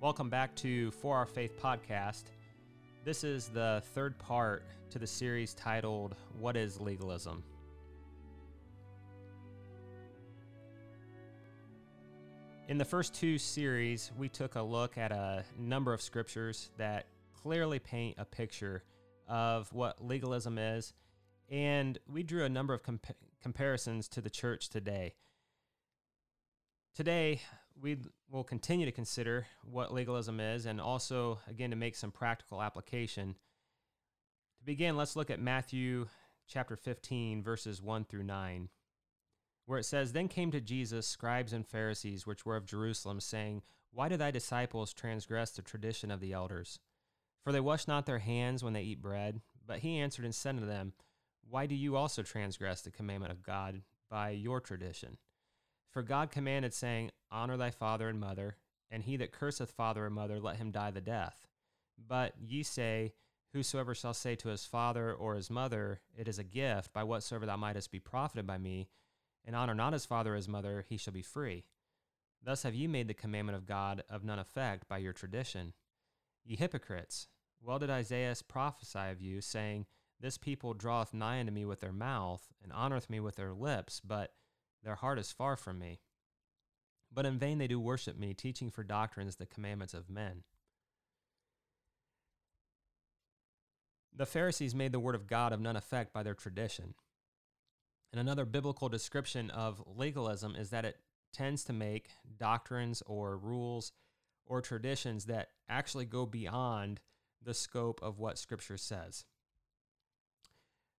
Welcome back to For Our Faith podcast. This is the third part to the series titled What is Legalism? In the first two series, we took a look at a number of scriptures that clearly paint a picture of what legalism is, and we drew a number of compa- comparisons to the church today. Today, we will continue to consider what legalism is and also, again, to make some practical application. To begin, let's look at Matthew chapter 15, verses 1 through 9, where it says, Then came to Jesus scribes and Pharisees, which were of Jerusalem, saying, Why do thy disciples transgress the tradition of the elders? For they wash not their hands when they eat bread. But he answered and said to them, Why do you also transgress the commandment of God by your tradition? For God commanded, saying, Honor thy father and mother, and he that curseth father or mother, let him die the death. But ye say, Whosoever shall say to his father or his mother, It is a gift, by whatsoever thou mightest be profited by me, and honor not his father or his mother, he shall be free. Thus have ye made the commandment of God of none effect by your tradition. Ye hypocrites, well did Isaiah prophesy of you, saying, This people draweth nigh unto me with their mouth, and honoreth me with their lips, but their heart is far from me. But in vain they do worship me, teaching for doctrines the commandments of men. The Pharisees made the word of God of none effect by their tradition. And another biblical description of legalism is that it tends to make doctrines or rules or traditions that actually go beyond the scope of what Scripture says.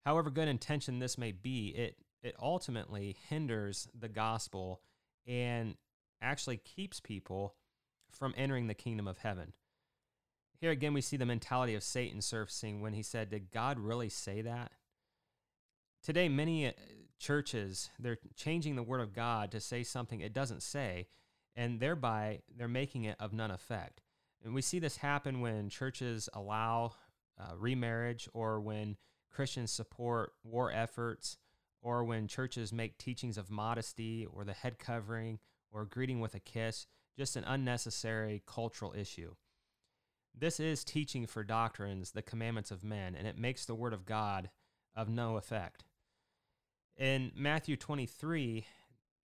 However good intention this may be, it it ultimately hinders the gospel and actually keeps people from entering the kingdom of heaven. Here again, we see the mentality of Satan surfacing when he said, Did God really say that? Today, many uh, churches, they're changing the word of God to say something it doesn't say, and thereby they're making it of none effect. And we see this happen when churches allow uh, remarriage or when Christians support war efforts or when churches make teachings of modesty or the head covering or greeting with a kiss just an unnecessary cultural issue. This is teaching for doctrines, the commandments of men, and it makes the word of God of no effect. In Matthew 23,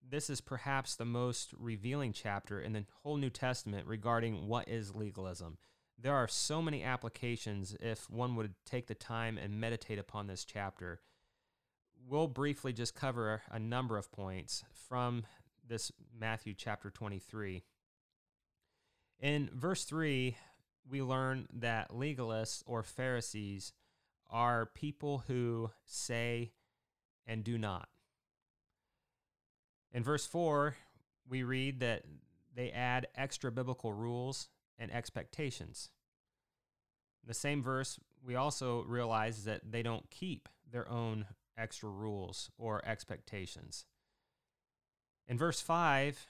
this is perhaps the most revealing chapter in the whole New Testament regarding what is legalism. There are so many applications if one would take the time and meditate upon this chapter we'll briefly just cover a number of points from this Matthew chapter 23. In verse 3, we learn that legalists or Pharisees are people who say and do not. In verse 4, we read that they add extra biblical rules and expectations. In the same verse, we also realize that they don't keep their own extra rules or expectations. In verse 5,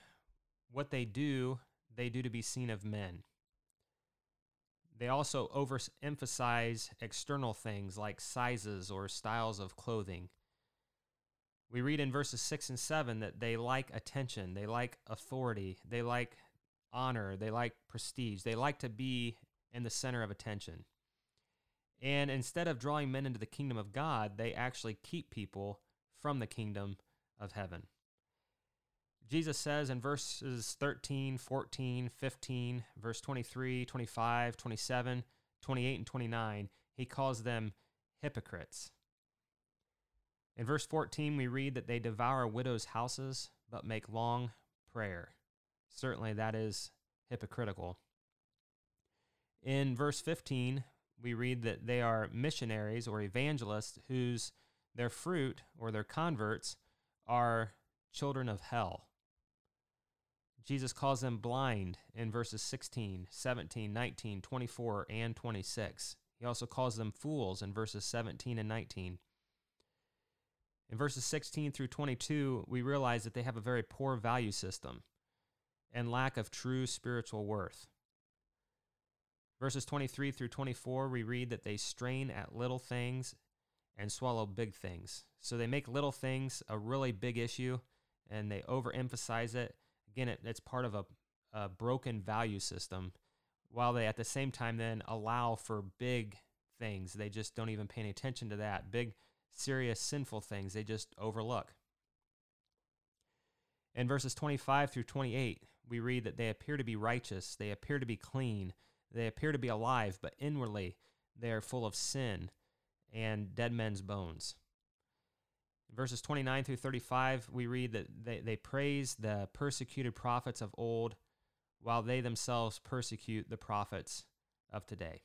what they do, they do to be seen of men. They also overemphasize external things like sizes or styles of clothing. We read in verses 6 and 7 that they like attention, they like authority, they like honor, they like prestige, they like to be in the center of attention. And instead of drawing men into the kingdom of God, they actually keep people from the kingdom of heaven. Jesus says in verses 13, 14, 15, verse 23, 25, 27, 28, and 29, he calls them hypocrites. In verse 14, we read that they devour widows' houses but make long prayer. Certainly, that is hypocritical. In verse 15, we read that they are missionaries or evangelists whose their fruit or their converts are children of hell. Jesus calls them blind in verses 16, 17, 19, 24, and 26. He also calls them fools in verses 17 and 19. In verses 16 through 22, we realize that they have a very poor value system and lack of true spiritual worth. Verses 23 through 24, we read that they strain at little things and swallow big things. So they make little things a really big issue and they overemphasize it. Again, it, it's part of a, a broken value system while they at the same time then allow for big things. They just don't even pay any attention to that. Big, serious, sinful things they just overlook. In verses 25 through 28, we read that they appear to be righteous, they appear to be clean, they appear to be alive, but inwardly they are full of sin and dead men's bones. verses 29 through 35, we read that they, they praise the persecuted prophets of old while they themselves persecute the prophets of today.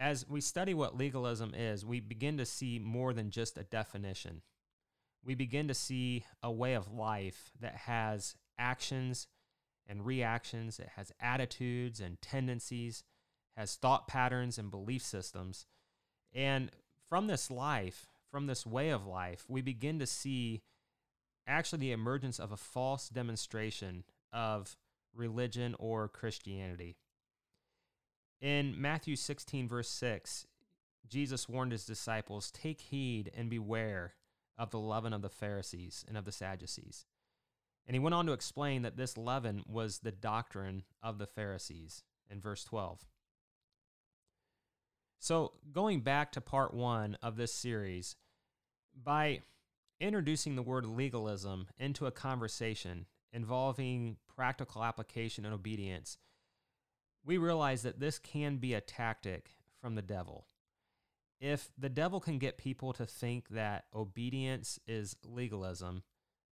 As we study what legalism is, we begin to see more than just a definition. We begin to see a way of life that has actions and reactions, it has attitudes and tendencies, has thought patterns and belief systems. And from this life, from this way of life, we begin to see actually the emergence of a false demonstration of religion or Christianity. In Matthew 16, verse 6, Jesus warned his disciples Take heed and beware of the leaven of the Pharisees and of the Sadducees. And he went on to explain that this leaven was the doctrine of the Pharisees in verse 12. So, going back to part one of this series, by introducing the word legalism into a conversation involving practical application and obedience, we realize that this can be a tactic from the devil. If the devil can get people to think that obedience is legalism,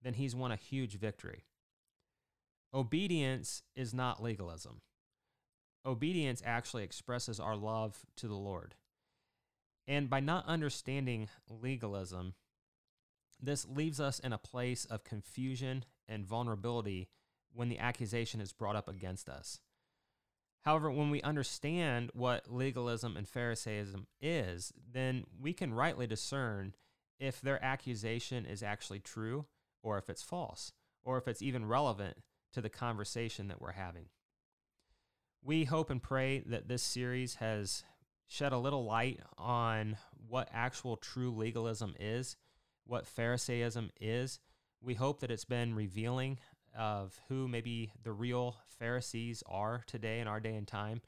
then he's won a huge victory. Obedience is not legalism. Obedience actually expresses our love to the Lord. And by not understanding legalism, this leaves us in a place of confusion and vulnerability when the accusation is brought up against us. However, when we understand what legalism and Pharisaism is, then we can rightly discern if their accusation is actually true or if it's false or if it's even relevant to the conversation that we're having. We hope and pray that this series has shed a little light on what actual true legalism is, what Pharisaism is. We hope that it's been revealing of who maybe the real Pharisees are today in our day and time.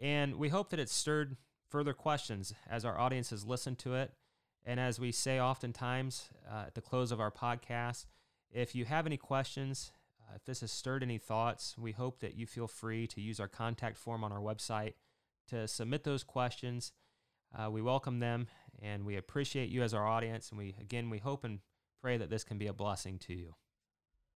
And we hope that it's stirred further questions as our audience has listened to it. And as we say oftentimes uh, at the close of our podcast, if you have any questions, uh, if this has stirred any thoughts, we hope that you feel free to use our contact form on our website to submit those questions. Uh, we welcome them and we appreciate you as our audience. And we, again, we hope and pray that this can be a blessing to you.